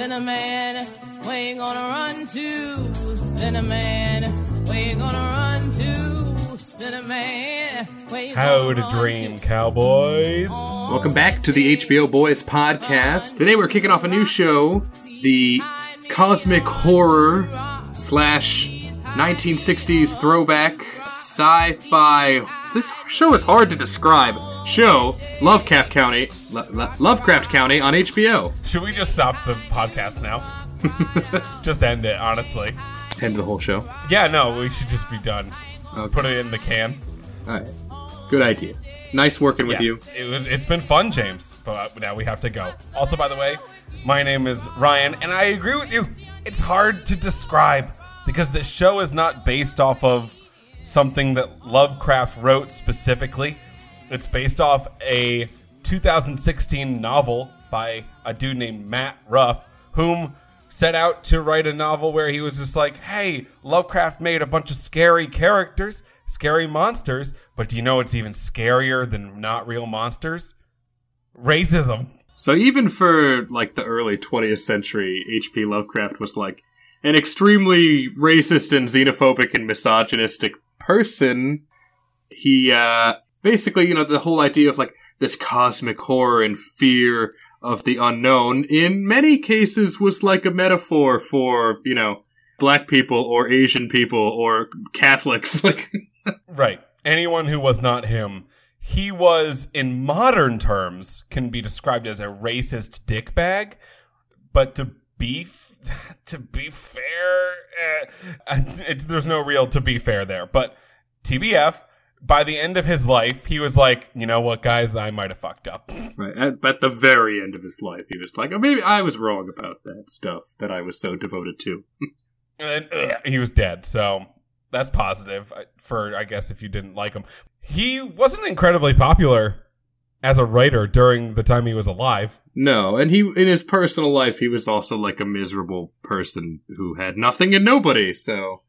Cinnamon, where you gonna run to? Cinnamon, where you gonna run to? Cinnamon, where you How gonna to run dream, cowboys. Welcome back to the HBO Boys podcast. Today we're kicking off a new show, the cosmic horror slash 1960s throwback sci-fi. This show is hard to describe. Show Lovecraft County, Lo- Lo- Lovecraft County on HBO. Should we just stop the podcast now? just end it, honestly. End the whole show. Yeah, no, we should just be done. Okay. Put it in the can. All right, good idea. Nice working with Yes, you. It was. It's been fun, James. But now we have to go. Also, by the way, my name is Ryan, and I agree with you. It's hard to describe because the show is not based off of something that Lovecraft wrote specifically. It's based off a 2016 novel by a dude named Matt Ruff, whom set out to write a novel where he was just like, hey, Lovecraft made a bunch of scary characters, scary monsters, but do you know what's even scarier than not real monsters? Racism. So even for like the early 20th century, H.P. Lovecraft was like an extremely racist and xenophobic and misogynistic person. He uh basically, you know, the whole idea of like this cosmic horror and fear of the unknown in many cases was like a metaphor for, you know, black people or Asian people or Catholics like Right. Anyone who was not him. He was, in modern terms, can be described as a racist dickbag. But to be to be fair, eh, it's, there's no real to be fair there. But TBF, by the end of his life, he was like, you know what, guys, I might have fucked up. Right. At, at the very end of his life, he was like, oh, maybe I was wrong about that stuff that I was so devoted to. and uh, he was dead. So that's positive uh, for, I guess, if you didn't like him. He wasn't incredibly popular as a writer during the time he was alive. No, and he, in his personal life, he was also like a miserable person who had nothing and nobody, so.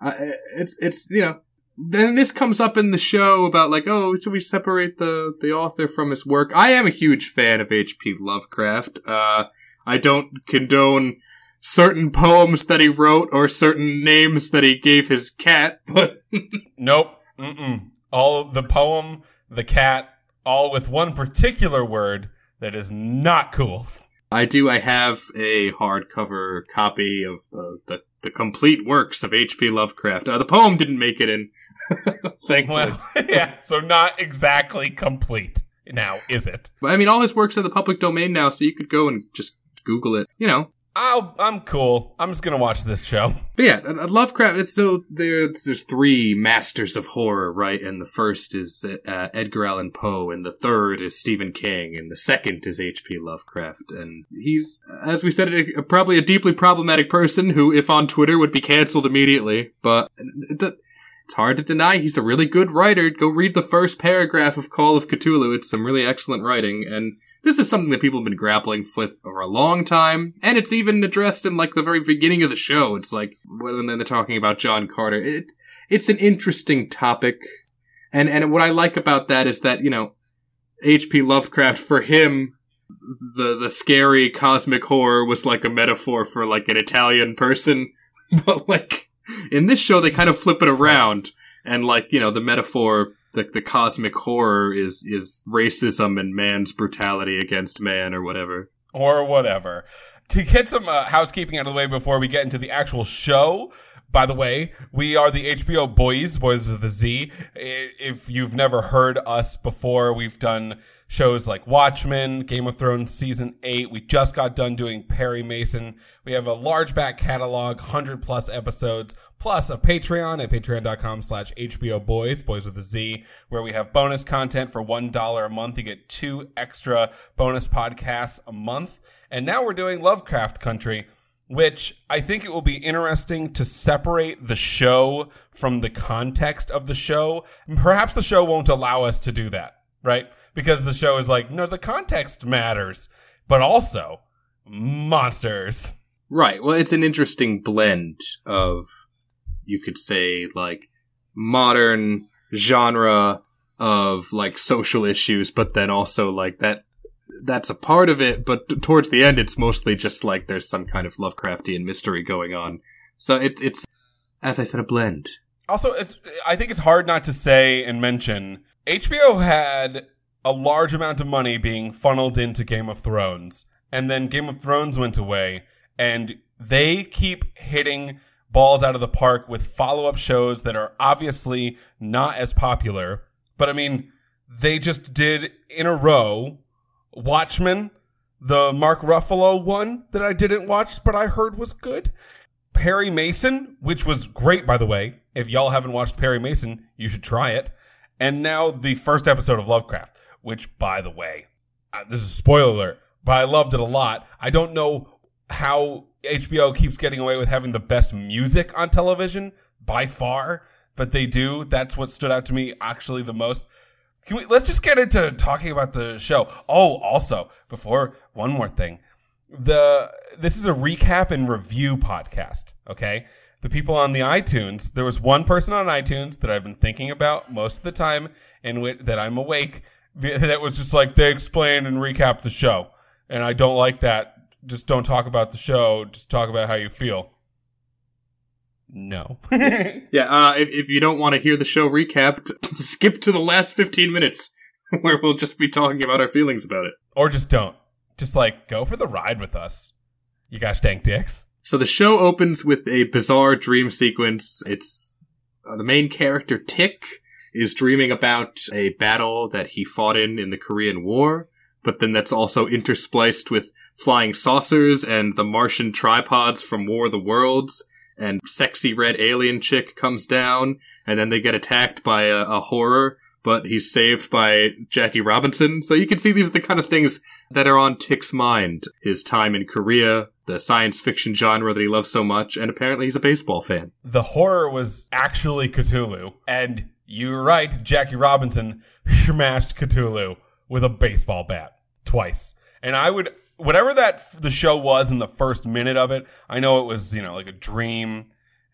Uh, it's, it's, you know. Then this comes up in the show about like, oh, should we separate the, the author from his work? I am a huge fan of H.P. Lovecraft. Uh, I don't condone certain poems that he wrote or certain names that he gave his cat, but Nope. Mm-mm. All the poem, the cat, all with one particular word that is not cool. I do. I have a hardcover copy of the, the, the complete works of H.P. Lovecraft. Uh, the poem didn't make it in, thankfully. Well, yeah, so not exactly complete. Now, is it? but I mean, all his works are the public domain now, so you could go and just Google it. You know. I'll, I'm cool. I'm just gonna watch this show. But yeah, uh, Lovecraft. It's so there's there's three masters of horror, right? And the first is uh, Edgar Allan Poe, and the third is Stephen King, and the second is H.P. Lovecraft. And he's, as we said, a, probably a deeply problematic person who, if on Twitter, would be canceled immediately. But it, it's hard to deny he's a really good writer. Go read the first paragraph of Call of Cthulhu. It's some really excellent writing, and this is something that people have been grappling with for a long time, and it's even addressed in like the very beginning of the show. It's like when they're talking about John Carter. It it's an interesting topic, and and what I like about that is that you know, H.P. Lovecraft for him. The the scary cosmic horror was like a metaphor for like an Italian person, but like in this show they kind of flip it around and like you know the metaphor the, the cosmic horror is is racism and man's brutality against man or whatever or whatever. To get some uh, housekeeping out of the way before we get into the actual show, by the way, we are the HBO Boys, Boys of the Z. If you've never heard us before, we've done shows like Watchmen, Game of Thrones season 8. We just got done doing Perry Mason. We have a large back catalog, 100 plus episodes, plus a Patreon at patreon.com slash HBO Boys, Boys with a Z, where we have bonus content for $1 a month. You get two extra bonus podcasts a month. And now we're doing Lovecraft Country, which I think it will be interesting to separate the show from the context of the show. Perhaps the show won't allow us to do that, right? Because the show is like, no, the context matters, but also monsters. right well it's an interesting blend of you could say like modern genre of like social issues but then also like that that's a part of it, but t- towards the end, it's mostly just like there's some kind of Lovecraftian mystery going on. So it's it's, as I said, a blend. Also, it's I think it's hard not to say and mention HBO had a large amount of money being funneled into Game of Thrones, and then Game of Thrones went away, and they keep hitting balls out of the park with follow up shows that are obviously not as popular. But I mean, they just did in a row Watchmen, the Mark Ruffalo one that I didn't watch, but I heard was good. Perry Mason, which was great, by the way. If y'all haven't watched Perry Mason, you should try it. And now the first episode of Lovecraft, which, by the way, uh, this is a spoiler alert, but I loved it a lot. I don't know how HBO keeps getting away with having the best music on television by far, but they do. That's what stood out to me actually the most. Can we, let's just get into talking about the show. Oh, also, before one more thing. The, this is a recap and review podcast. Okay. The people on the iTunes, there was one person on iTunes that I've been thinking about most of the time and that I'm awake that was just like, they explain and recap the show. And I don't like that. Just don't talk about the show. Just talk about how you feel. No. Yeah, uh, if, if you don't want to hear the show recapped, skip to the last 15 minutes where we'll just be talking about our feelings about it. or just don't. Just like go for the ride with us. You gosh dang dicks. So the show opens with a bizarre dream sequence. It's uh, the main character, Tick, is dreaming about a battle that he fought in in the Korean War, but then that's also interspliced with flying saucers and the Martian tripods from War of the Worlds. And sexy red alien chick comes down, and then they get attacked by a, a horror, but he's saved by Jackie Robinson. So you can see these are the kind of things that are on Tick's mind. His time in Korea, the science fiction genre that he loves so much, and apparently he's a baseball fan. The horror was actually Cthulhu. And you were right, Jackie Robinson smashed Cthulhu with a baseball bat twice. And I would, whatever that the show was in the first minute of it, I know it was, you know, like a dream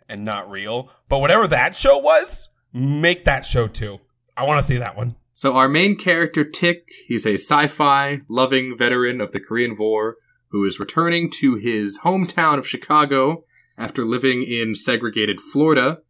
and not real, but whatever that show was, make that show too. I want to see that one. So our main character, Tick, he's a sci-fi loving veteran of the Korean War who is returning to his hometown of Chicago after living in segregated Florida.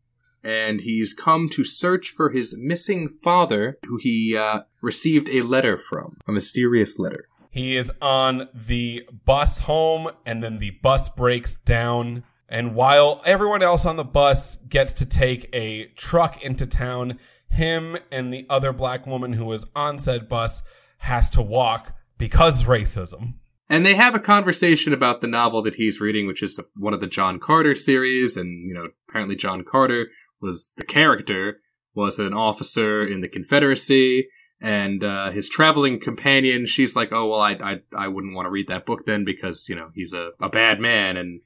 And he's come to search for his missing father, who he uh, received a letter from, a mysterious letter. He is on the bus home, and then the bus breaks down. And while everyone else on the bus gets to take a truck into town, him and the other black woman who was on said bus has to walk because racism. And they have a conversation about the novel that he's reading, which is one of the John Carter series. And, you know, apparently John Carter was the character, was an officer in the Confederacy. And uh, his traveling companion, she's like, "Oh well, I I, I wouldn't want to read that book then because you know he's a, a bad man." And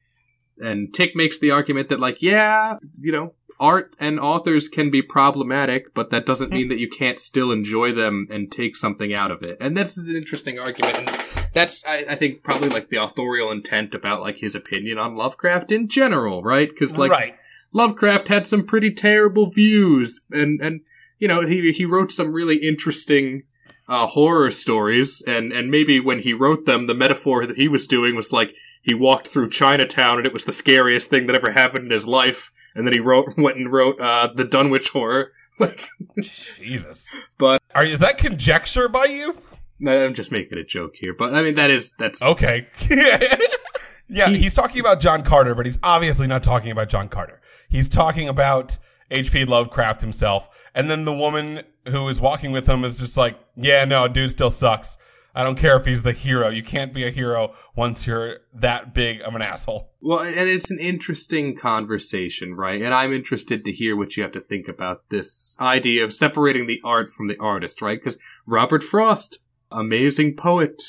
and Tick makes the argument that like, yeah, you know, art and authors can be problematic, but that doesn't mean that you can't still enjoy them and take something out of it. And this is an interesting argument. And that's, I, I think, probably like the authorial intent about like his opinion on Lovecraft in general, right? Because like right. Lovecraft had some pretty terrible views, and and you know he he wrote some really interesting uh, horror stories, and and maybe when he wrote them, the metaphor that he was doing was like he walked through Chinatown and it was the scariest thing that ever happened in his life, and then he wrote went and wrote uh, the Dunwich Horror. Like, Jesus. but Are is that conjecture by you? I'm just making a joke here, but I mean that is that's Okay. yeah, He- he's talking about John Carter, but he's obviously not talking about John Carter. He's talking about H.P. Lovecraft himself. And then the woman who is walking with him is just like, yeah, no, dude still sucks. I don't care if he's the hero. You can't be a hero once you're that big of an asshole. Well, and it's an interesting conversation, right? And I'm interested to hear what you have to think about this idea of separating the art from the artist, right? Because Robert Frost, amazing poet,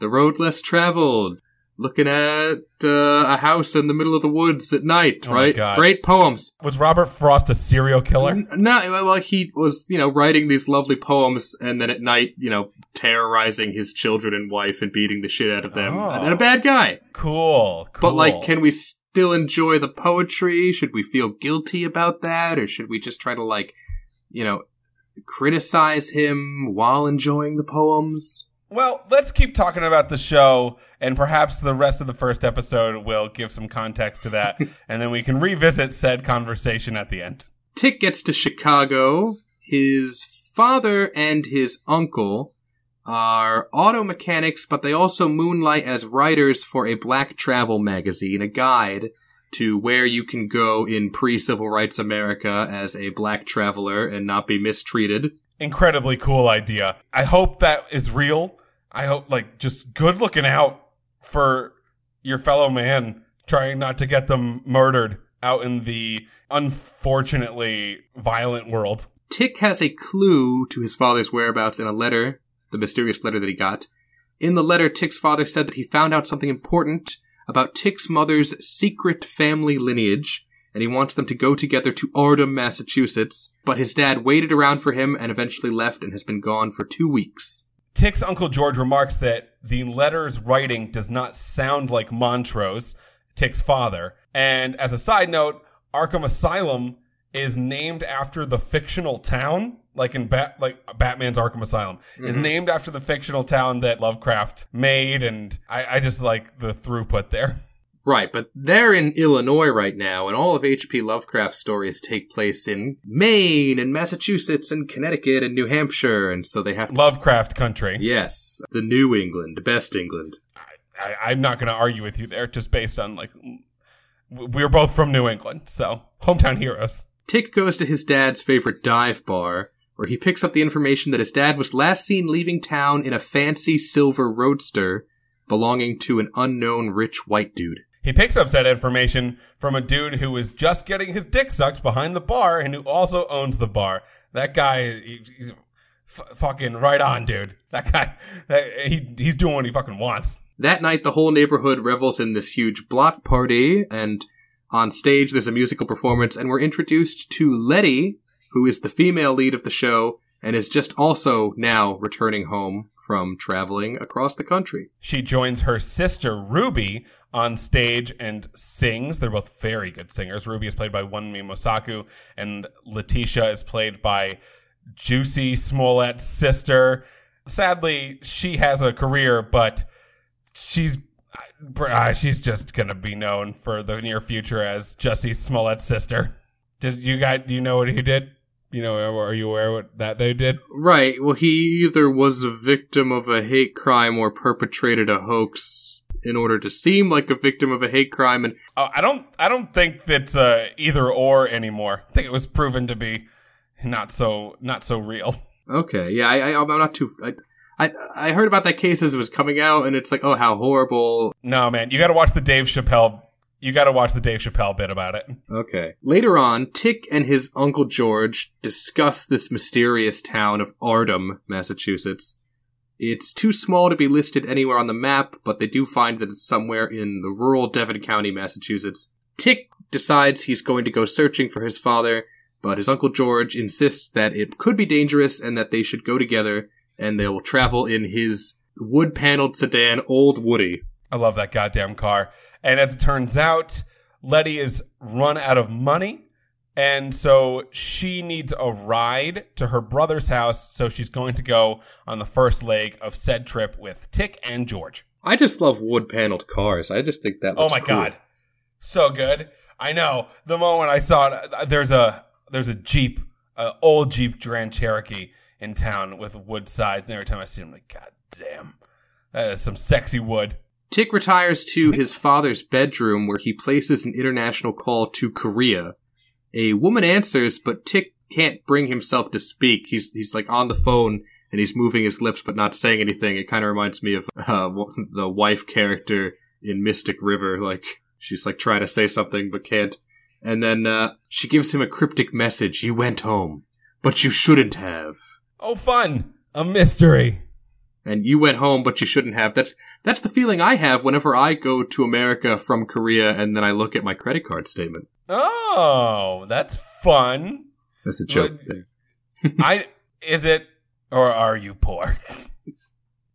the road less traveled, looking at uh, a house in the middle of the woods at night, Oh right? Great poems. Was Robert Frost a serial killer? N- No, well, he was, you know, writing these lovely poems, and then at night, you know, terrorizing his children and wife and beating the shit out of them, Oh. and a bad guy. Cool. cool. But like, can we still enjoy the poetry? Should we feel guilty about that, or should we just try to like, you know, criticize him while enjoying the poems? Well, let's keep talking about the show, and perhaps the rest of the first episode will give some context to that, and then we can revisit said conversation at the end. Tick gets to Chicago. His father and his uncle are auto mechanics, but they also moonlight as writers for a black travel magazine, a guide to where you can go in pre civil rights America as a black traveler and not be mistreated. Incredibly cool idea. I hope that is real. I hope, like, just good looking out for your fellow man, trying not to get them murdered out in the unfortunately violent world. Tick has a clue to his father's whereabouts in a letter, the mysterious letter that he got. In the letter, Tick's father said that he found out something important about Tick's mother's secret family lineage, and he wants them to go together to Ardham, Massachusetts. But his dad waited around for him and eventually left and has been gone for two weeks. Tick's Uncle George remarks that the letter's writing does not sound like Montrose, Tick's father. And as a side note, Arkham Asylum is named after the fictional town, like in Bat, like Batman's Arkham Asylum, is mm-hmm. named after the fictional town that Lovecraft made, and I, I just like the throughput there. Right, but they're in Illinois right now, and all of H.P. Lovecraft's stories take place in Maine and Massachusetts and Connecticut and New Hampshire, and so they have to. Lovecraft country. Yes, the New England, best England. I, I'm not going to argue with you there, just based on like we're both from New England, so hometown heroes. Tick goes to his dad's favorite dive bar, where he picks up the information that his dad was last seen leaving town in a fancy silver roadster belonging to an unknown rich white dude. He picks up said information from a dude who was just getting his dick sucked behind the bar and who also owns the bar. That guy, he, he's f- fucking right on, dude. That guy, that, he he's doing what he fucking wants. That night, the whole neighborhood revels in this huge block party, and on stage, there's a musical performance, and we're introduced to Letty, who is the female lead of the show, and is just also now returning home from traveling across the country. She joins her sister Ruby on stage and sings. They're both very good singers. Ruby is played by Wunmi Mosaku, and Letitia is played by Jussie Smollett's sister. Sadly, she has a career, but she's uh, she's just gonna be known for the near future as Jussie Smollett's sister. Does you guys do you know what he did? You know, are you aware what that they did? Right, well, he either was a victim of a hate crime or perpetrated a hoax in order to seem like a victim of a hate crime, and Oh, I don't. I don't think that's uh, either or anymore. I think it was proven to be not so not so real. Okay, yeah, I, I, I'm not too. I, I, I heard about that case as it was coming out, and it's like, oh, how horrible. No, man, you got to watch the Dave Chappelle. You got to watch the Dave Chappelle bit about it. Okay. Later on, Tick and his uncle George discuss this mysterious town of Ardham, Massachusetts. It's too small to be listed anywhere on the map, but they do find that it's somewhere in the rural Devon County, Massachusetts. Tick decides he's going to go searching for his father, but his uncle George insists that it could be dangerous and that they should go together and they will travel in his wood paneled sedan, Old Woody. I love that goddamn car. And as it turns out, Letty is run out of money. And so she needs a ride to her brother's house. So she's going to go on the first leg of said trip with Tick and George. I just love wood paneled cars. I just think that Oh my cool. god, so good! I know. The moment I saw it, there's a there's a Jeep, an old Jeep Grand Cherokee in town with wood sides, and every time I see it, I'm like, God damn, that is some sexy wood. Tick retires to his father's bedroom where he places an international call to Korea. A woman answers, but Tick can't bring himself to speak. He's he's like on the phone and he's moving his lips but not saying anything. It kind of reminds me of uh, the wife character in Mystic River. Like she's like trying to say something but can't. And then uh, she gives him a cryptic message. You went home, but you shouldn't have. Oh, fun! A mystery. And you went home but you shouldn't have. That's that's the feeling i have whenever i go to america from korea and then i look at my credit card statement. Oh, that's fun. that's a joke. I is it or are you poor?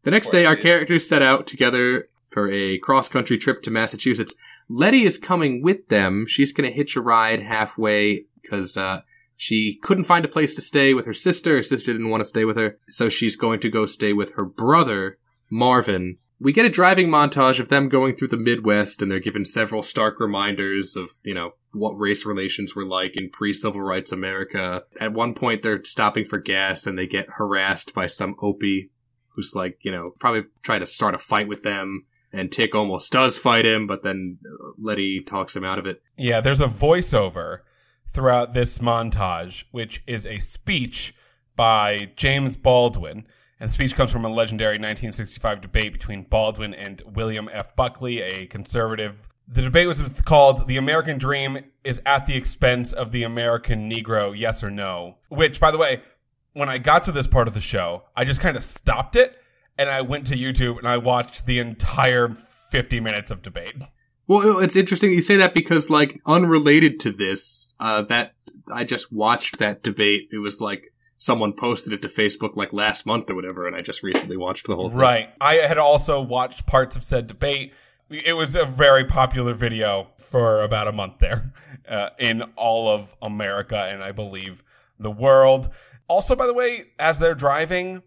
the next day our characters set out together for a cross-country trip to massachusetts. Letty is coming with them. She's going to hitch a ride halfway because uh, she couldn't find a place to stay with her sister her sister didn't want to stay with her so she's going to go stay with her brother Marvin. We get a driving montage of them going through the Midwest, and they're given several stark reminders of, you know, what race relations were like in pre-civil rights America. At one point, they're stopping for gas, and they get harassed by some Opie, who's like, you know, probably try to start a fight with them. And Tick almost does fight him, but then Letty talks him out of it. Yeah, there's a voiceover throughout this montage, which is a speech by James Baldwin. And the speech comes from a legendary 1965 debate between Baldwin and William F. Buckley, a conservative. The debate was called The American Dream is at the Expense of the American Negro, Yes or No? Which, by the way, when I got to this part of the show, I just kind of stopped it and I went to YouTube and I watched the entire 50 minutes of debate. Well, it's interesting you say that because, like, unrelated to this, uh, that I just watched that debate. It was like someone posted it to Facebook like last month or whatever, and I just recently watched the whole thing. Right. I had also watched parts of said debate. It was a very popular video for about a month there uh, in all of America and I believe the world. Also, by the way, as they're driving,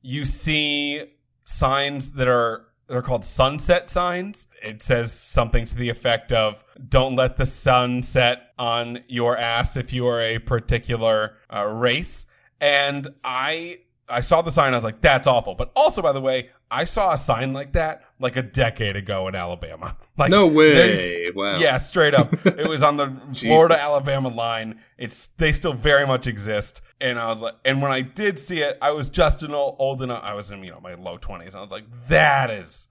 you see signs that are they're called sunset signs. It says something to the effect of "Don't let the sun set on your ass if you are a particular uh, race." And I I saw the sign. I was like, "That's awful." But also, by the way, I saw a sign like that like a decade ago in Alabama. Like, No way! Wow. Yeah, straight up. it was on the Florida Alabama line. It's they still very much exist. And I was like, and when I did see it, I was just an old, old enough. I was in you know my low twenties. I was like, that is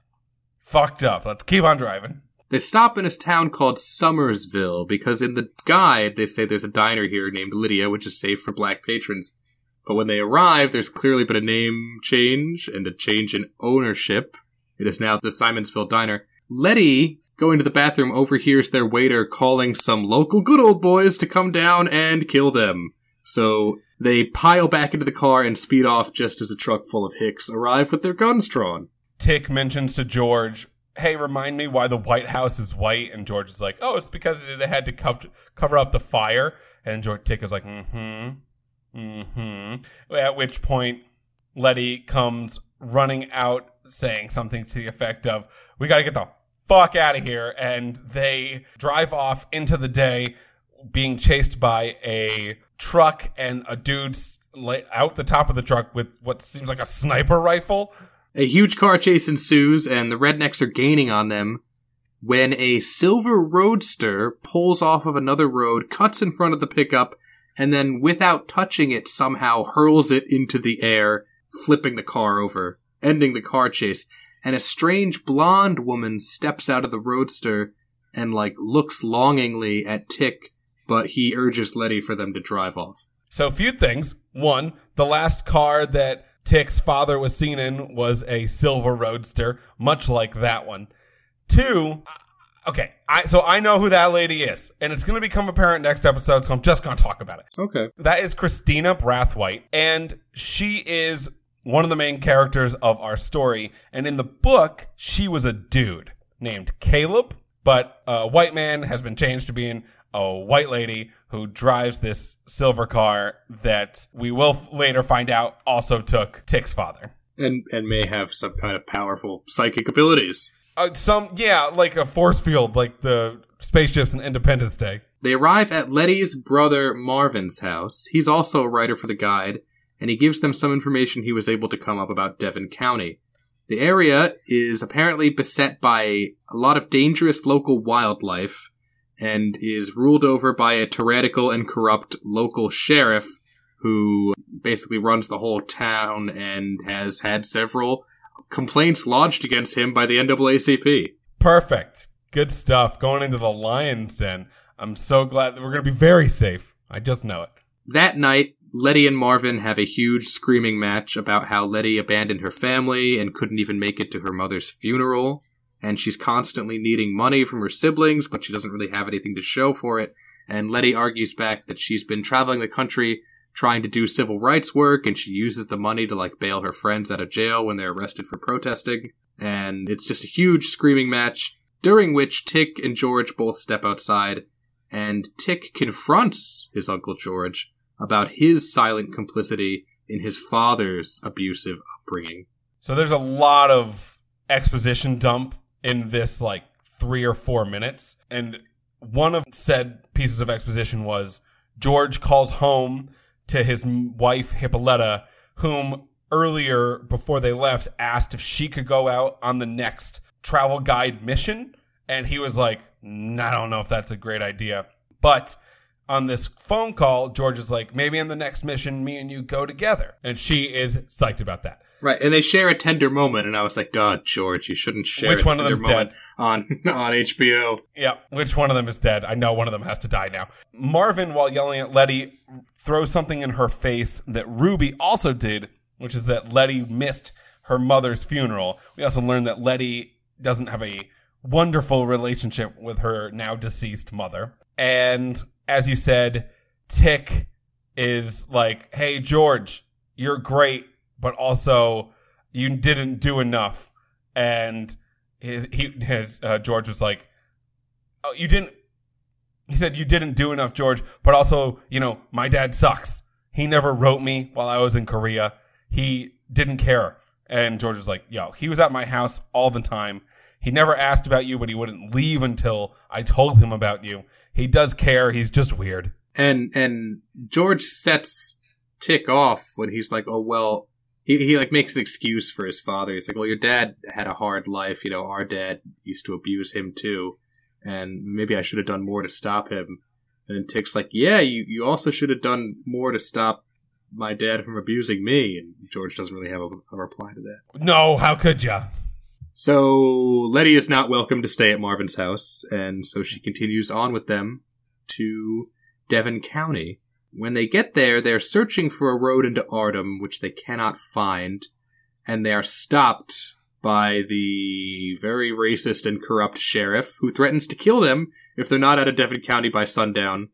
fucked up. Let's keep on driving. They stop in a town called Summersville because in the guide they say there's a diner here named Lydia, which is safe for black patrons. But when they arrive, there's clearly been a name change and a change in ownership. It is now the Simonsville Diner. Letty, going to the bathroom, overhears their waiter calling some local good old boys to come down and kill them. So they pile back into the car and speed off just as a truck full of hicks arrive with their guns drawn. Tick mentions to George, "Hey, remind me why the White House is white." And George is like, "Oh, it's because it had to cover cover up the fire." And George Tick is like, "Mm-hmm, mm-hmm." At which point, Letty comes running out, saying something to the effect of, "We got to get the fuck out of here!" And they drive off into the day, being chased by a truck and a dude out the top of the truck with what seems like a sniper rifle. A huge car chase ensues, and the rednecks are gaining on them when a silver roadster pulls off of another road, cuts in front of the pickup, and then, without touching it, somehow hurls it into the air, flipping the car over, ending the car chase. And a strange blonde woman steps out of the roadster and, like, looks longingly at Tick, but he urges Letty for them to drive off. So a few things. One, the last car that Tick's father was seen in was a silver roadster, much like that one. Two, okay, I so I know who that lady is, and it's going to become apparent next episode, so I'm just going to talk about it. Okay. That is Christina Braithwhite, and she is one of the main characters of our story. And in the book, she was a dude named Caleb, but a white man has been changed to being a white lady who drives this silver car that we will f- later find out also took Tick's father. And, and may have some kind of powerful psychic abilities. Uh, some, yeah, like a force field, like the spaceships in Independence Day. They arrive at Letty's brother Marvin's house. He's also a writer for the guide, and he gives them some information he was able to come up about Devon County. The area is apparently beset by a lot of dangerous local wildlife and is ruled over by a tyrannical and corrupt local sheriff who basically runs the whole town and has had several complaints lodged against him by the NAACP. Perfect. Good stuff. Going into the lion's den. I'm so glad that we're going to be very safe. I just know it. That night, Letty and Marvin have a huge screaming match about how Letty abandoned her family and couldn't even make it to her mother's funeral. And she's constantly needing money from her siblings, but she doesn't really have anything to show for it. And Letty argues back that she's been traveling the country trying to do civil rights work, and she uses the money to like bail her friends out of jail when they're arrested for protesting. And it's just a huge screaming match, during which Tick and George both step outside, and Tick confronts his Uncle George about his silent complicity in his father's abusive upbringing. So there's a lot of exposition dump in this like three or four minutes. And one of said pieces of exposition was George calls home to his wife, Hippolyta, whom earlier before they left asked if she could go out on the next travel guide mission. And he was like, "Mm, I don't know if that's a great idea. But on this phone call, George is like, maybe on the next mission, me and you go together. And she is psyched about that. Right, and they share a tender moment, and I was like, God, George, you shouldn't share Which a one of them's moment on on HBO. Yeah, which one of them is dead? I know one of them has to die now. Marvin, while yelling at Letty, throws something in her face that Ruby also did, which is that Letty missed her mother's funeral. We also learned that Letty doesn't have a wonderful relationship with her now deceased mother. And as you said, Tick is like, hey, George, you're great, but also you didn't do enough. And his, he, his, uh, George was like, oh, you didn't, he said, you didn't do enough, George, but also, you know, my dad sucks. He never wrote me while I was in Korea. He didn't care. And George was like, yo, he was at my house all the time. He never asked about you, but he wouldn't leave until I told him about you. He does care. He's just weird. And and George sets Tick off when he's like, oh well, he he like makes an excuse for his father. He's like, well, your dad had a hard life. You know, our dad used to abuse him too, and maybe I should have done more to stop him. And then Tick's like, yeah, you you also should have done more to stop my dad from abusing me. And George doesn't really have a, a reply to that. No, how could ya? So Letty is not welcome to stay at Marvin's house, and so she continues on with them to Devon County. When they get there, they're searching for a road into Ardham, which they cannot find, and they are stopped by the very racist and corrupt sheriff, who threatens to kill them if they're not out of Devon County by sundown.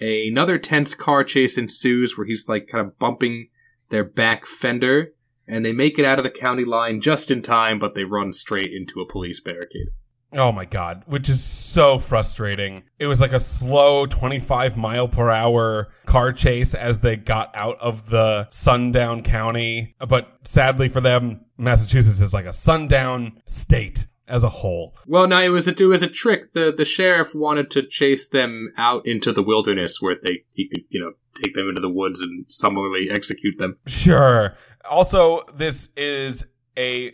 Another tense car chase ensues where he's like kind of bumping their back fender, and they make it out of the county line just in time, but they run straight into a police barricade. Oh my god, which is so frustrating. It was like a slow 25 mile per hour car chase as they got out of the sundown county. But sadly for them, Massachusetts is like a sundown state as a whole. Well, no, it was a it was a trick. the The sheriff wanted to chase them out into the wilderness, where they he could you know take them into the woods and summarily execute them. Sure. Also, this is a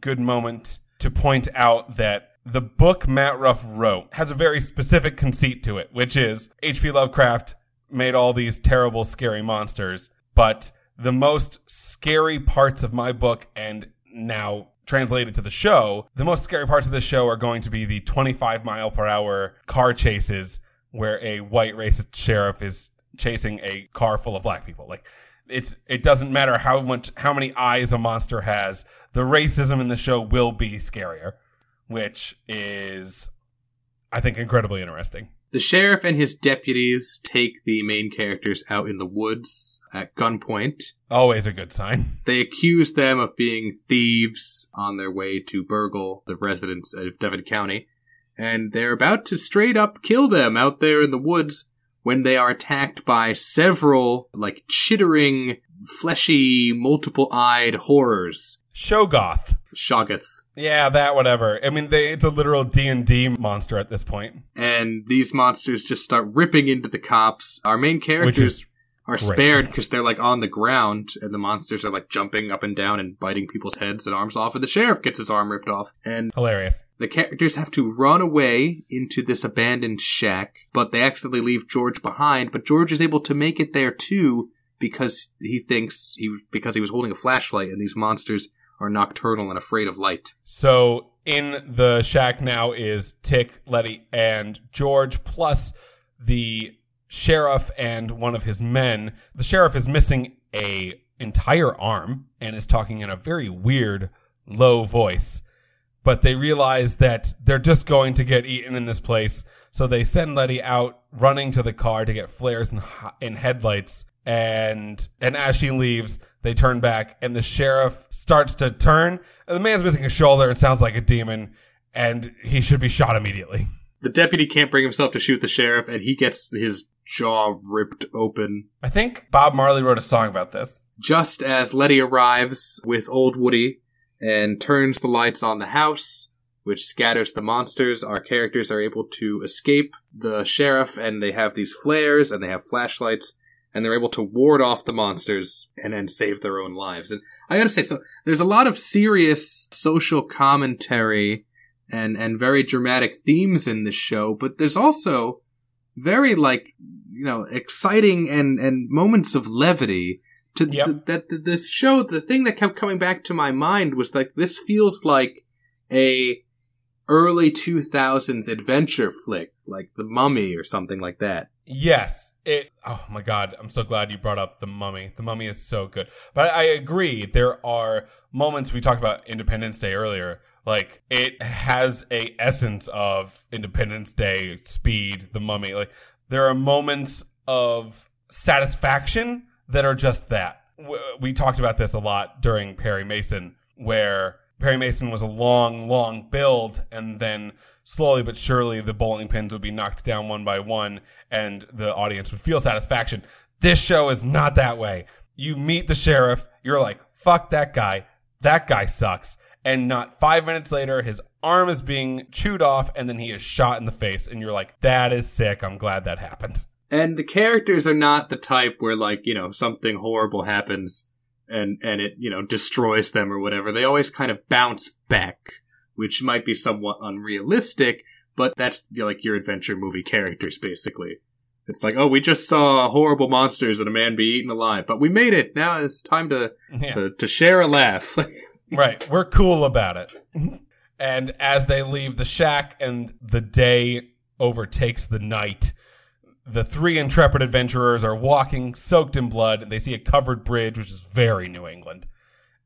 good moment to point out that the book Matt Ruff wrote has a very specific conceit to it, which is H.P. Lovecraft made all these terrible, scary monsters, but the most scary parts of my book and now translated to the show, the most scary parts of the show are going to be the 25 mile per hour car chases where a white racist sheriff is chasing a car full of black people. Like it's it doesn't matter how much how many eyes a monster has. The racism in the show will be scarier, which is I think incredibly interesting. The sheriff and his deputies take the main characters out in the woods at gunpoint. Always a good sign. They accuse them of being thieves on their way to burgle the residents of Devon County, and they're about to straight up kill them out there in the woods when they are attacked by several, like, chittering, fleshy, multiple eyed horrors. Shogoth. Shoggoth. Yeah, that whatever. I mean, they, it's a literal D and D monster at this point. And these monsters just start ripping into the cops. Our main characters are great. spared because they're like on the ground and the monsters are like jumping up and down and biting people's heads and arms off and the sheriff gets his arm ripped off and Hilarious. the characters have to run away into this abandoned shack but they accidentally leave george behind but george is able to make it there too because he thinks he because he was holding a flashlight and these monsters are nocturnal and afraid of light So in the shack now is Tick, Letty, and George, plus the sheriff and one of his men. The sheriff is missing a entire arm and is talking in a very weird, low voice. But they realize that they're just going to get eaten in this place, so they send Letty out running to the car to get flares and, and headlights. And and as she leaves, they turn back, and the sheriff starts to turn. And the man's missing a shoulder and sounds like a demon, and he should be shot immediately. the deputy can't bring himself to shoot the sheriff and he gets his jaw ripped open I think Bob Marley wrote a song about this. just as letty arrives with old woody and turns the lights on the house, which scatters the monsters. Our characters are able to escape the sheriff, and they have these flares and they have flashlights, and they're able to ward off the monsters and then save their own lives. And I gotta say, so there's a lot of serious social commentary and and very dramatic themes in this show, but there's also very like you know exciting and and moments of levity to Yep. th- that th- this show the thing that kept coming back to my mind was like this feels like a early 2000s adventure flick like the mummy or something like that Yes. It oh my god, I'm so glad you brought up the mummy. The mummy is so good. But I agree there are moments we talked about Independence Day earlier. Like it has a essence of Independence Day speed, the mummy. Like there are moments of satisfaction that are just that. We talked about this a lot during Perry Mason where Perry Mason was a long, long build and then slowly but surely the bowling pins would be knocked down one by one and the audience would feel satisfaction. This show is not that way. You meet the sheriff, you're like, fuck that guy. That guy sucks. And not five minutes later, his arm is being chewed off and then he is shot in the face. And you're like, that is sick. I'm glad that happened. and the characters are not the type where like you know something horrible happens and and it you know destroys them or whatever they always kind of bounce back which might be somewhat unrealistic but that's like your adventure movie characters basically it's like oh we just saw horrible monsters and a man be eaten alive but we made it now it's time to Yeah. to, to share a laugh Right. We're cool about it. and as they leave the shack and the day overtakes the night, the three intrepid adventurers are walking soaked in blood. and They see a covered bridge, which is very New England.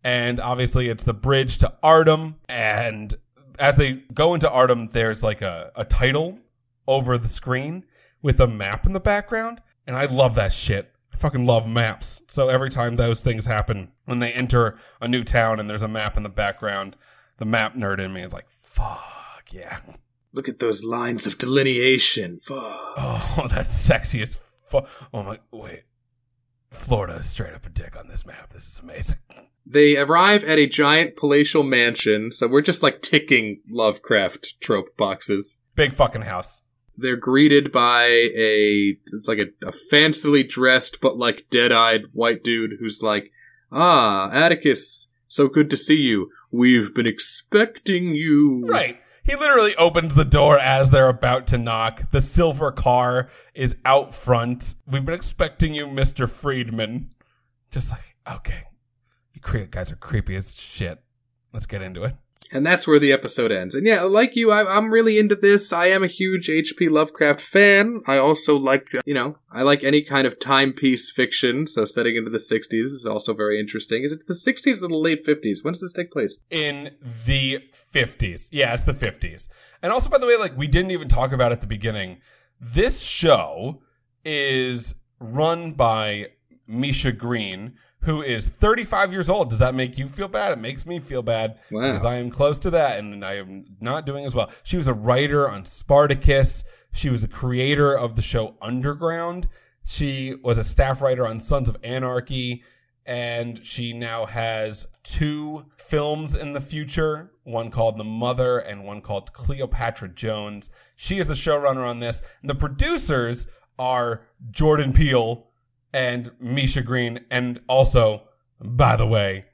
And obviously, it's the bridge to Ardham. And as they go into Ardham, there's like a, a title over the screen with a map in the background. And I love that shit. I fucking love maps. So every time those things happen, when they enter a new town and there's a map in the background, the map nerd in me is like, fuck yeah. look at those lines of delineation Fuck. Oh, oh that's sexy as fuck. Oh my, wait. Florida is straight up a dick on this map. This is amazing. They arrive at a giant palatial mansion, so we're just like ticking Lovecraft trope boxes. Big fucking house. They're greeted by a it's like a, a fancily dressed but like dead-eyed white dude who's like, "Ah, Atticus, so good to see you. We've been expecting you." Right. He literally opens the door as they're about to knock. The silver car is out front. We've been expecting you, Mr. Freeman. Just like, okay. Cre- guys are creepy as shit. Let's get into it. And that's where the episode ends. And yeah, like you, I, I'm really into this. I am a huge H.P. Lovecraft fan. I also like, you know, I like any kind of timepiece fiction. So setting into the 60s is also very interesting. Is it the 60s or the late 50s? When does this take place? in the 50s. Yeah, it's the 50s. And also, by the way, like we didn't even talk about at the beginning, this show is run by Misha Green, who is 35 years old. Does that make you feel bad? It makes me feel bad Wow. because I am close to that and I am not doing as well. She was a writer on Spartacus. She was a creator of the show Underground. She was a staff writer on Sons of Anarchy and she now has two films in the future one called the mother and one called cleopatra jones she is the showrunner on this and the producers are jordan peele and misha green and also by the way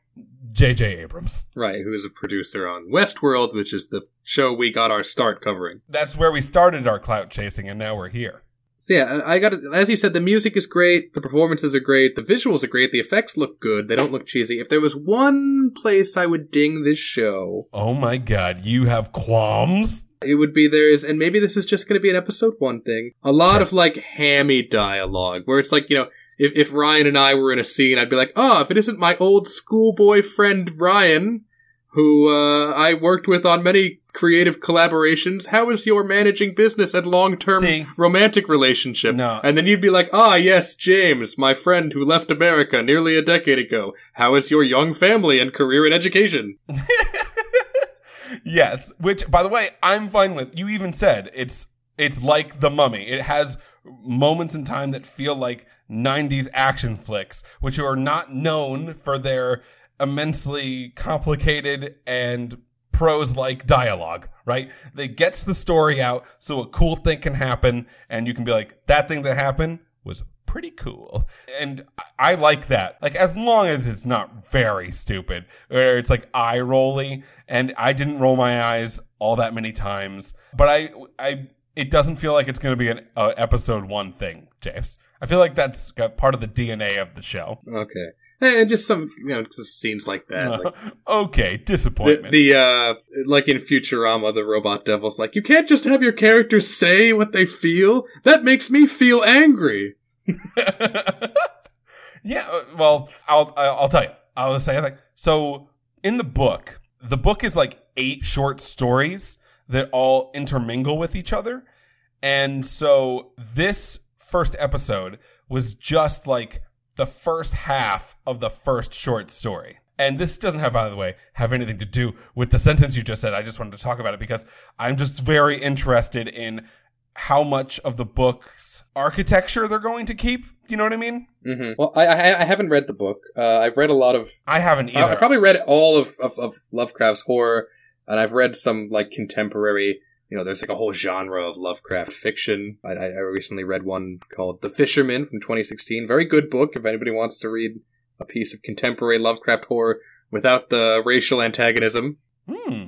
jj abrams Right, who is a producer on Westworld, which is the show we got our start covering. that's where we started our clout chasing and now we're here So yeah, I got as you said, the music is great, the performances are great, the visuals are great, the effects look good, they don't look cheesy. If there was one place I would ding this show, oh my god you have qualms it would be there's, and maybe this is just going to be an episode one thing, a lot of like hammy dialogue where it's like, you know, if, if Ryan and I were in a scene, I'd be like, oh, if it isn't my old schoolboy friend Ryan, who uh, I worked with on many creative collaborations, how is your managing business and long term romantic relationship? No. And then you'd be like, ah, yes, James, my friend who left America nearly a decade ago. How is your young family and career in education? yes, which by the way, I'm fine with. You even said it's it's like the mummy. It has moments in time that feel like 90s action flicks, which are not known for their immensely complicated and prose like dialogue, right? They gets the story out so a cool thing can happen and you can be like, that thing that happened was pretty cool. And I like that. Like as long as it's not very stupid or it's like eye rolly and I didn't roll my eyes all that many times, but I I it doesn't feel like it's going to be an uh, episode 1 thing, James. I feel like that's got part of the DNA of the show. Okay. And just some, you know, just scenes like that. Like okay, the, disappointment. the uh, like in Futurama, the robot devil's like, you can't just have your characters say what they feel. That makes me feel angry. yeah, uh, well, I'll I'll tell you. I'll say like so in the book, the book is like eight short stories that all intermingle with each other. And so this first episode was just like the first half of the first short story. And this doesn't have, by the way, have anything to do with the sentence you just said. I just wanted to talk about it because I'm just very interested in how much of the book's architecture they're going to keep. Do you know what I mean? Mm-hmm. Well, I, I I haven't read the book. Uh, I've read a lot of. I haven't I, I probably read all of, of of Lovecraft's horror, and I've read some like contemporary. You know, there's like a whole genre of Lovecraft fiction. I, I recently read one called The Fisherman from 2016. Very good book if anybody wants to read a piece of contemporary Lovecraft horror without the racial antagonism. Hmm.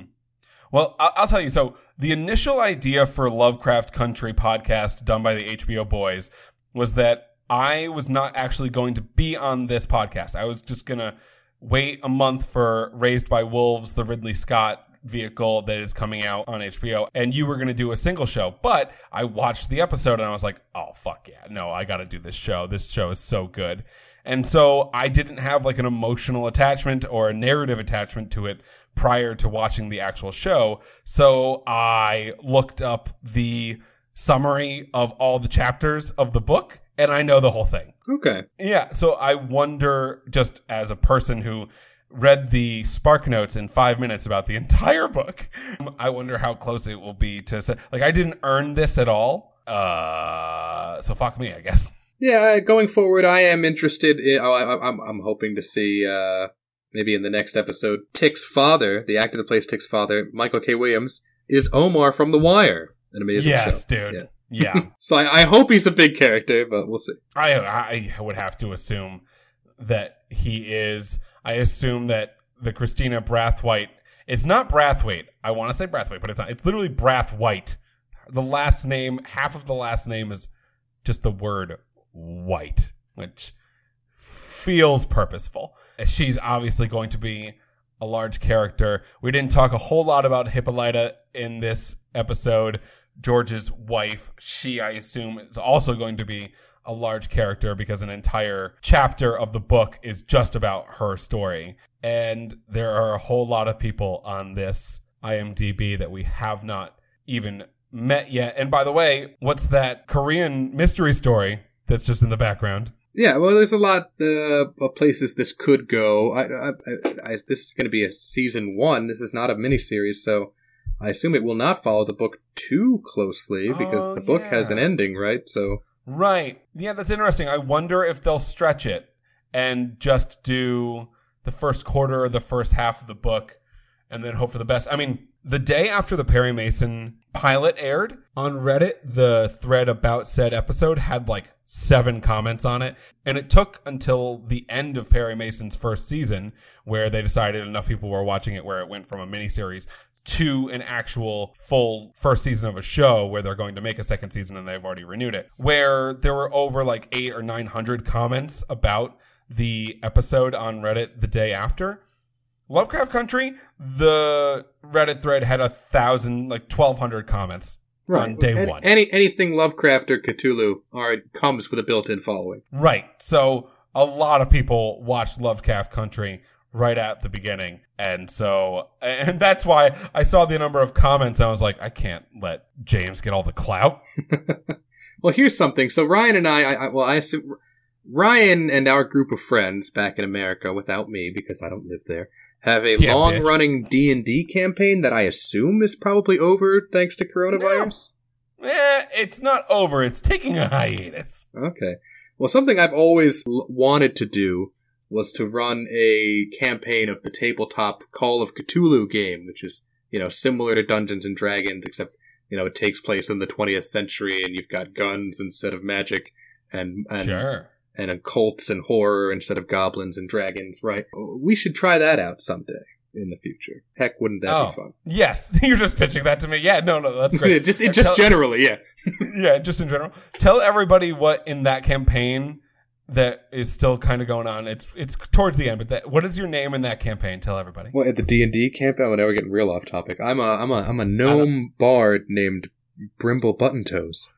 Well, I'll tell you. So the initial idea for Lovecraft Country podcast done by the HBO boys was that I was not actually going to be on this podcast. I was just going to wait a month for Raised by Wolves, the Ridley Scott vehicle that is coming out on HBO, and you were going to do a single show. But I watched the episode and I was like, oh, fuck yeah. No, I got to do this show. This show is so good. And so I didn't have like an emotional attachment or a narrative attachment to it prior to watching the actual show. So I looked up the summary of all the chapters of the book and I know the whole thing. Okay. Yeah, so I wonder, just as a person who read the spark notes in five minutes about the entire book, I wonder how close it will be to. Like, I didn't earn this at all. Uh, so fuck me, I guess. Yeah, going forward, I am interested. In, oh, I, I'm I'm hoping to see uh, maybe in the next episode Tick's father, the actor that plays Tick's father, Michael K. Williams, is Omar from The Wire. An amazing yes, show. dude. Yeah. Yeah. So I, I hope he's a big character, but we'll see. I I would have to assume that he is. I assume that the Christina Brathwaite. It's not Brathwaite. I want to say Brathwaite, but it's not. It's literally Braithwhite. The last name, half of the last name is just the word white, which feels purposeful. She's obviously going to be a large character. We didn't talk a whole lot about Hippolyta in this episode. George's wife, she, I assume, is also going to be a large character because an entire chapter of the book is just about her story. And there are a whole lot of people on this IMDb that we have not even met yet. And by the way, what's that Korean mystery story that's just in the background? Yeah, well, there's a lot uh, of places this could go. I, I, I, I, this is going to be a season one. This is not a miniseries, so I assume it will not follow the book too closely because Oh, the book has an ending, right? So Right. Yeah, that's interesting. I wonder if they'll stretch it and just do the first quarter or the first half of the book and then hope for the best. I mean, the day after the Perry Mason pilot aired on Reddit, the thread about said episode had like seven comments on it. And it took until the end of Perry Mason's first season where they decided enough people were watching it where it went from a miniseries to an actual full first season of a show where they're going to make a second season and they've already renewed it. Where there were over like eight or nine hundred comments about the episode on Reddit the day after. Lovecraft Country, the Reddit thread had a thousand, like twelve hundred comments on day An- one. Any anything Lovecraft or Cthulhu are comes with a built-in following. Right. So a lot of people watched Lovecraft Country right at the beginning. And so, and that's why I saw the number of comments. And I was like, I can't let James get all the clout. Well, here's something. So Ryan and I, I, well, I assume Ryan and our group of friends back in America, without me because I don't live there, have a Yeah, long-running D and D campaign that I assume is probably over thanks to coronavirus. Eh, it's not over. It's taking a hiatus. Okay. Well, something I've always l- wanted to do was to run a campaign of the tabletop Call of Cthulhu game, which is you know similar to Dungeons and Dragons, except you know it takes place in the 20th century, and you've got guns instead of magic, and and Sure. and occults and horror instead of goblins and dragons. Right? We should try that out someday in the future. Heck, wouldn't that Oh. be fun? Yes, you're just pitching that to me. Yeah, no, no, that's great. just it just tell- generally, yeah. yeah, just in general. Tell everybody what in that campaign that is still kind of going on. It's it's towards the end, but that, what is your name in that campaign? Tell everybody. Well, at the D and D camp, oh, now we're getting real off topic. I'm a I'm a I'm a gnome bard named Brimble Buttontoes.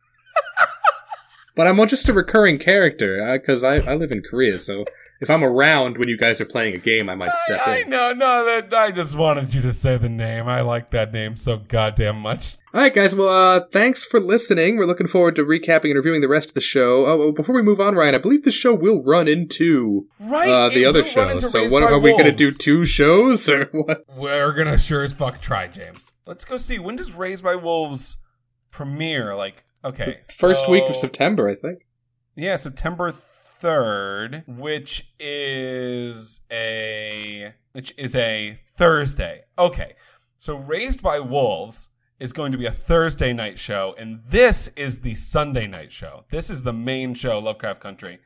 but I'm just a recurring character uh, because I, I live in Korea, so if I'm around when you guys are playing a game, I might step I, I in. know, no, that I just wanted you to say the name. I like that name so goddamn much. All right, guys. Well, uh, thanks for listening. We're looking forward to recapping and reviewing the rest of the show. Well, before we move on, Ryan, I believe the show will run into Right, uh, the other show. So, Raised what are we going to do? Two shows or what? We're gonna sure as fuck try, James. Let's go see when does Raised by Wolves premiere? Like, okay, First week of September, I think. Yeah, September third, which is a which is a Thursday. Okay, so Raised by Wolves is going to be a Thursday night show, and this is the Sunday night show. This is the main show, Lovecraft Country,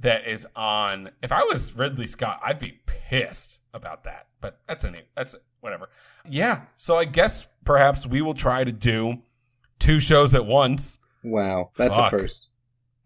that is on. If I was Ridley Scott, I'd be pissed about that. But that's any that's whatever. Yeah, so I guess perhaps we will try to do two shows at once. Wow, that's Fuck. a first.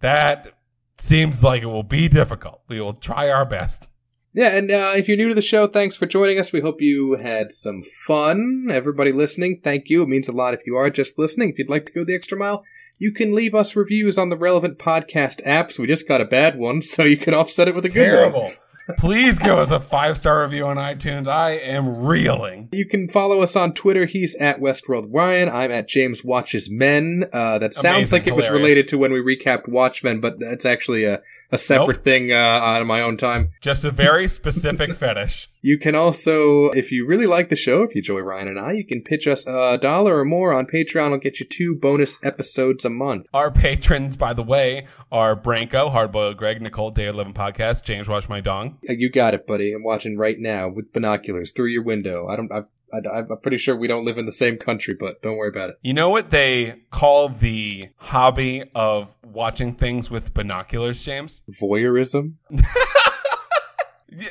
That seems like it will be difficult. We will try our best. Yeah, and uh, if you're new to the show, thanks for joining us. We hope you had some fun. Everybody listening, thank you. It means a lot if you are just listening. If you'd like to go the extra mile, you can leave us reviews on the relevant podcast apps. We just got a bad one, so you can offset it with a good one. Please give us a five star review on iTunes. I am reeling. You can follow us on Twitter. He's at Westworld Ryan. I'm at James Watches Men. Uh, that sounds Amazing, like it was related to when we recapped Watchmen, but that's actually a, a separate Nope. thing uh, on my own time. Just a very specific fetish. You can also, if you really like the show, if you enjoy Ryan and I, you can pitch us a dollar or more on Patreon. I'll get you two bonus episodes a month. Our patrons, by the way, are Branko, Hardboiled Greg, Nicole, Day 11 Podcast, James Watch My Dong. You got it, buddy. I'm watching right now with binoculars through your window. I don't. I, I, I'm pretty sure we don't live in the same country, but don't worry about it. You know what they call the hobby of watching things with binoculars, James? Voyeurism.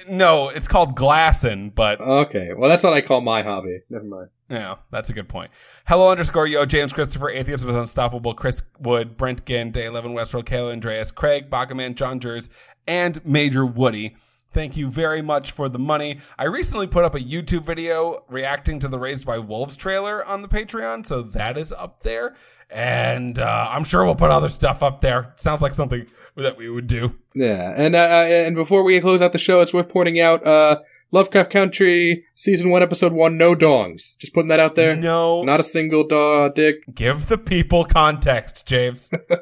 No, it's called glassing, but Okay, well that's what I call my hobby. Never mind. Yeah, that's a good point. Hello underscore yo, James Christopher, Atheist was Unstoppable, Chris Wood, Brent Ginn, Day 11 Westworld, Kayla Andreas, Craig, Bakaman, John Jers, and Major Woody. Thank you very much for the money. I recently put up a YouTube video reacting to the Raised by Wolves trailer on the Patreon, so that is up there. And uh, I'm sure we'll put other stuff up there. Sounds like something that we would do. Yeah, and uh, uh, and before we close out the show, it's worth pointing out uh, Lovecraft Country season one, episode one, no dongs. Just putting that out there. No, Not a single dog dick. give the people context, James. Uh,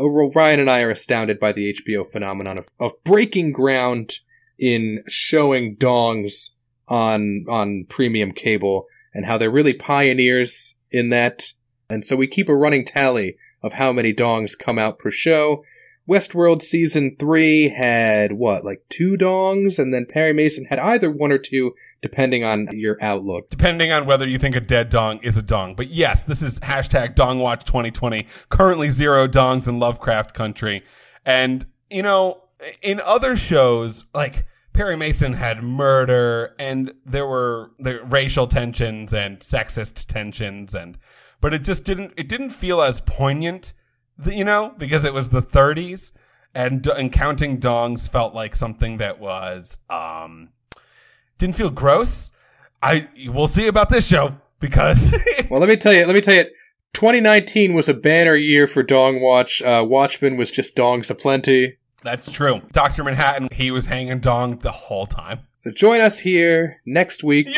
Ryan and I are astounded by the HBO phenomenon of, of breaking ground in showing dongs on on premium cable and how they're really pioneers in that. And so we keep a running tally of how many dongs come out per show. Westworld season three had what, like two dongs, and then Perry Mason had either one or two, depending on your outlook. depending on whether you think a dead dong is a dong. But yes, this is hashtag dongwatch 2020. Currently zero dongs in Lovecraft country. And, you know, in other shows, like Perry Mason had murder and there were the racial tensions and sexist tensions and, but it just didn't, it didn't feel as poignant, you know, because it was the 30s and, and counting dongs felt like something that was, um, didn't feel gross. I we'll see about this show because Well, let me tell you, let me tell you, 2019 was a banner year for Dong Watch. Uh, Watchmen was just dongs aplenty. that's true. Doctor Manhattan, he was hanging dong the whole time. So join us here next week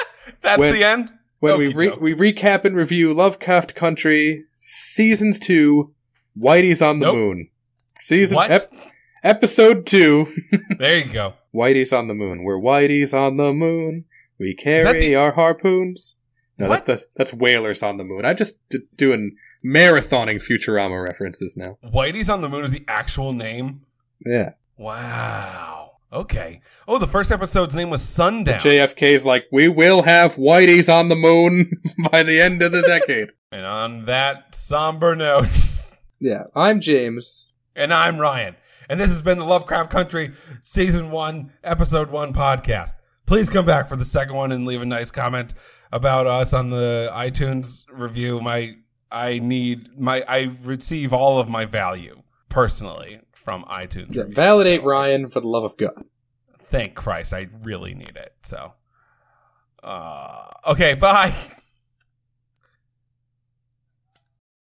that's When- the end. When we re- we recap and review Lovecraft Country seasons two, Whitey's on the Nope. Moon. Season What? ep- episode two, there you go. Whitey's on the Moon. We're Whitey's on the Moon. We carry the- our harpoons. No, What? that's, that's that's Whalers on the Moon. I'm just d- doing marathoning Futurama references now. Whitey's on the Moon is the actual name. Yeah. Wow. Okay. Oh, the first episode's name was Sundown. JFK's like, we will have whiteys on the moon by the end of the decade. and on that somber note, Yeah, I'm James. and I'm Ryan. And this has been the Lovecraft Country Season 1, Episode 1 podcast. Please come back for the second one and leave a nice comment about us on the iTunes review. My I need my I receive all of my value personally from iTunes. Yeah, reviews, validate so- Ryan for the love of God. Thank Christ, I really need it. So, uh, okay, bye.